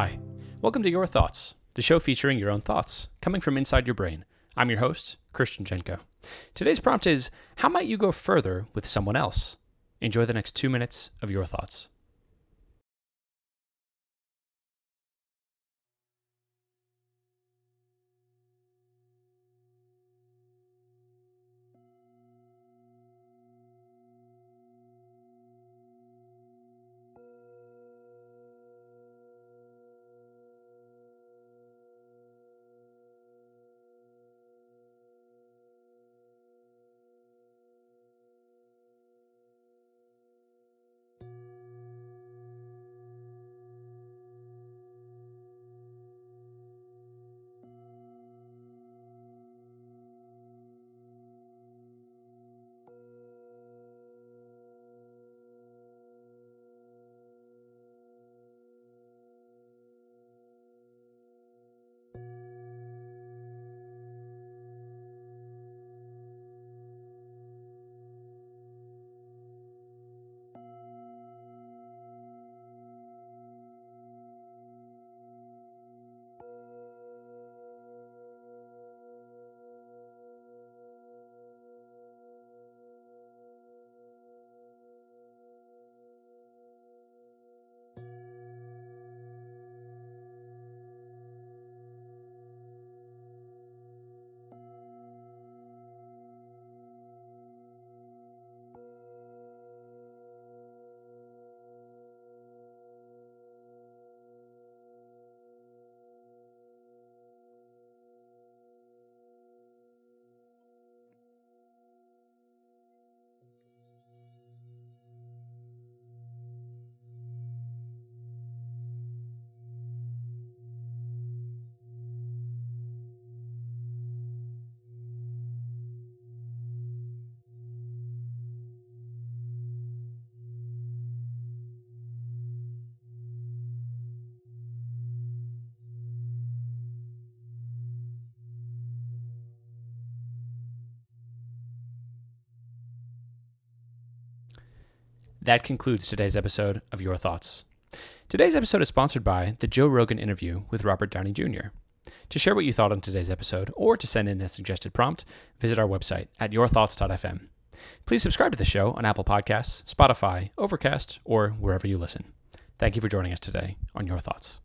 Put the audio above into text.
Hi, welcome to Your Thoughts, the show featuring your own thoughts, coming from inside your brain. I'm your host, Christian Jenko. Today's prompt is How might you go further with someone else? Enjoy the next two minutes of your thoughts. That concludes today's episode of Your Thoughts. Today's episode is sponsored by the Joe Rogan interview with Robert Downey Jr. To share what you thought on today's episode or to send in a suggested prompt, visit our website at yourthoughts.fm. Please subscribe to the show on Apple Podcasts, Spotify, Overcast, or wherever you listen. Thank you for joining us today on Your Thoughts.